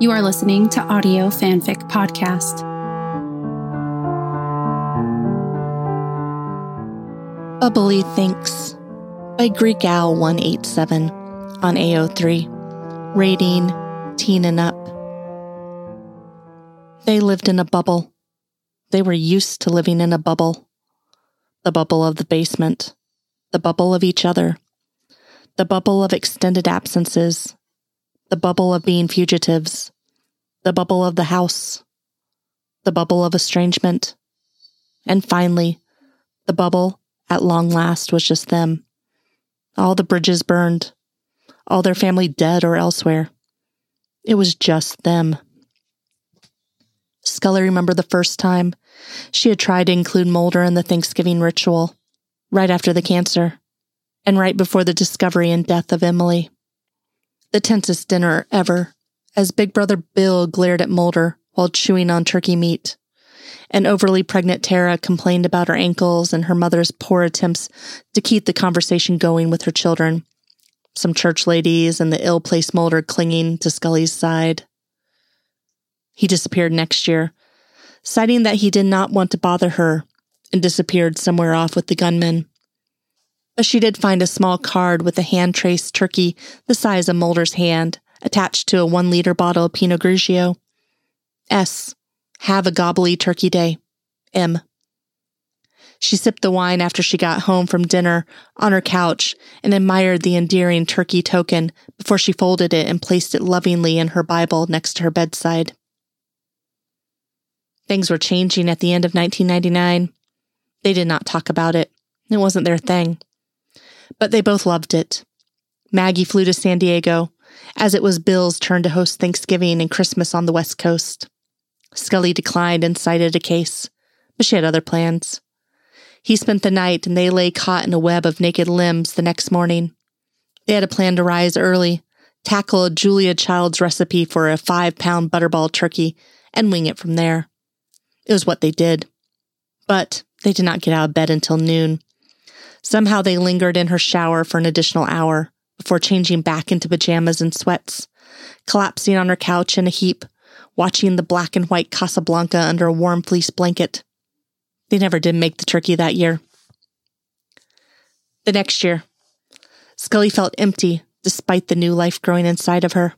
You are listening to Audio Fanfic Podcast. A Bubbly Thanks by Greek Owl 187 on AO3. Rating teen and up. They lived in a bubble. They were used to living in a bubble. The bubble of the basement. The bubble of each other. The bubble of extended absences. The bubble of being fugitives. The bubble of the house. The bubble of estrangement. And finally, the bubble, at long last, was just them. All the bridges burned. All their family dead or elsewhere. It was just them. Scully remembered the first time she had tried to include Mulder in the Thanksgiving ritual, right after the cancer, and right before the discovery and death of Emily. The tensest dinner ever, as Big Brother Bill glared at Mulder while chewing on turkey meat. And overly pregnant Tara complained about her ankles and her mother's poor attempts to keep the conversation going with her children. Some church ladies and the ill placed Mulder clinging to Scully's side. He disappeared next year, citing that he did not want to bother her, and disappeared somewhere off with the Gunmen. But she did find a small card with a hand traced turkey the size of Mulder's hand attached to a one liter bottle of Pinot Grigio. S. Have a gobbly turkey day. M. She sipped the wine after she got home from dinner on her couch and admired the endearing turkey token before she folded it and placed it lovingly in her Bible next to her bedside. Things were changing at the end of 1999. They did not talk about it. It wasn't their thing. But they both loved it. Maggie flew to San Diego, as it was Bill's turn to host Thanksgiving and Christmas on the West Coast. Scully declined and cited a case, but she had other plans. He spent the night and they lay caught in a web of naked limbs the next morning. They had a plan to rise early, tackle Julia Child's recipe for a five pound butterball turkey, and wing it from there. It was what they did. But they did not get out of bed until noon. Somehow they lingered in her shower for an additional hour before changing back into pajamas and sweats, collapsing on her couch in a heap, watching the black and white Casablanca under a warm fleece blanket. They never did make the turkey that year. The next year, Scully felt empty despite the new life growing inside of her.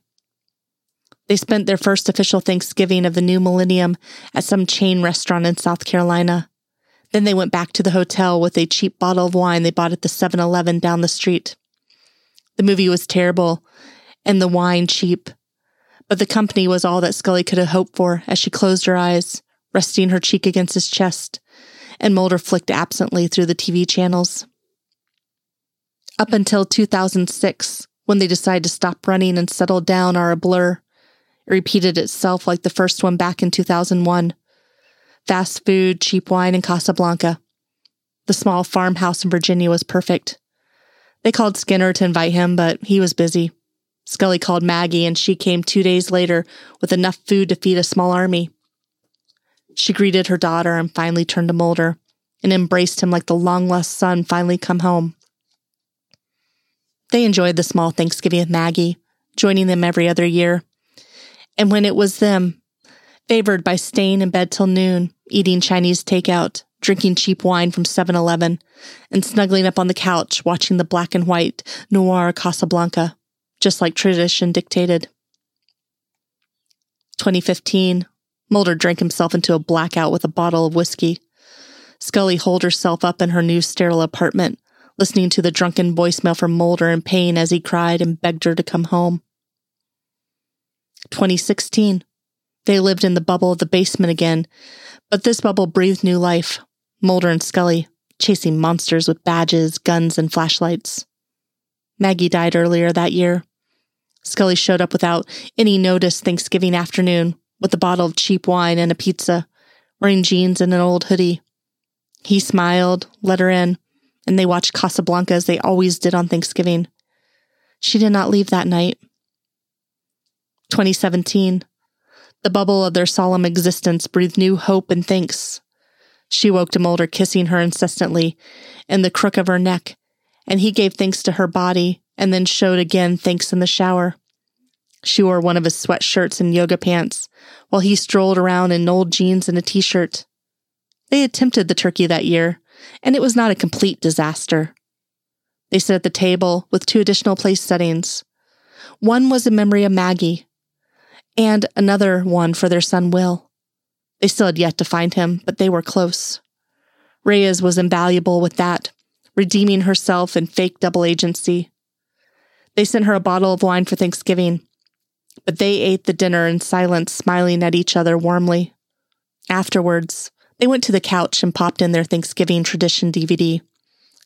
They spent their first official Thanksgiving of the new millennium at some chain restaurant in South Carolina. Then they went back to the hotel with a cheap bottle of wine they bought at the 7 Eleven down the street. The movie was terrible and the wine cheap, but the company was all that Scully could have hoped for as she closed her eyes, resting her cheek against his chest, and Mulder flicked absently through the TV channels. Up until 2006, when they decided to stop running and settle down, are a blur. It repeated itself like the first one back in 2001. Fast food, cheap wine, and Casablanca. The small farmhouse in Virginia was perfect. They called Skinner to invite him, but he was busy. Scully called Maggie, and she came two days later with enough food to feed a small army. She greeted her daughter and finally turned to Mulder and embraced him like the long lost son finally come home. They enjoyed the small Thanksgiving with Maggie, joining them every other year and when it was them, favored by staying in bed till noon, eating Chinese takeout, drinking cheap wine from 7 Eleven, and snuggling up on the couch watching the black and white noir Casablanca, just like tradition dictated. 2015, Mulder drank himself into a blackout with a bottle of whiskey. Scully holed herself up in her new sterile apartment, listening to the drunken voicemail from Mulder in pain as he cried and begged her to come home. 2016. They lived in the bubble of the basement again, but this bubble breathed new life. Mulder and Scully, chasing monsters with badges, guns, and flashlights. Maggie died earlier that year. Scully showed up without any notice Thanksgiving afternoon with a bottle of cheap wine and a pizza, wearing jeans and an old hoodie. He smiled, let her in, and they watched Casablanca as they always did on Thanksgiving. She did not leave that night. 2017. The bubble of their solemn existence breathed new hope and thanks. She woke to Mulder kissing her incessantly in the crook of her neck, and he gave thanks to her body and then showed again thanks in the shower. She wore one of his sweatshirts and yoga pants, while he strolled around in old jeans and a t shirt. They attempted the turkey that year, and it was not a complete disaster. They sat at the table with two additional place settings. One was in memory of Maggie, and another one for their son Will. They still had yet to find him, but they were close. Reyes was invaluable with that, redeeming herself in fake double agency. They sent her a bottle of wine for Thanksgiving, but they ate the dinner in silence, smiling at each other warmly. Afterwards, they went to the couch and popped in their Thanksgiving tradition DVD.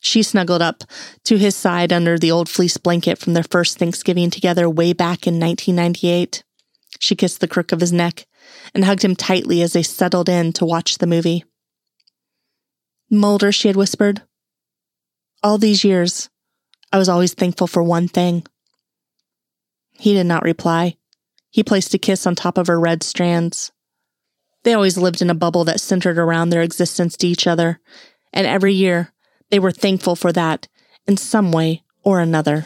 She snuggled up to his side under the old fleece blanket from their first Thanksgiving together way back in 1998. She kissed the crook of his neck and hugged him tightly as they settled in to watch the movie. Mulder, she had whispered, all these years, I was always thankful for one thing. He did not reply. He placed a kiss on top of her red strands. They always lived in a bubble that centered around their existence to each other, and every year they were thankful for that in some way or another.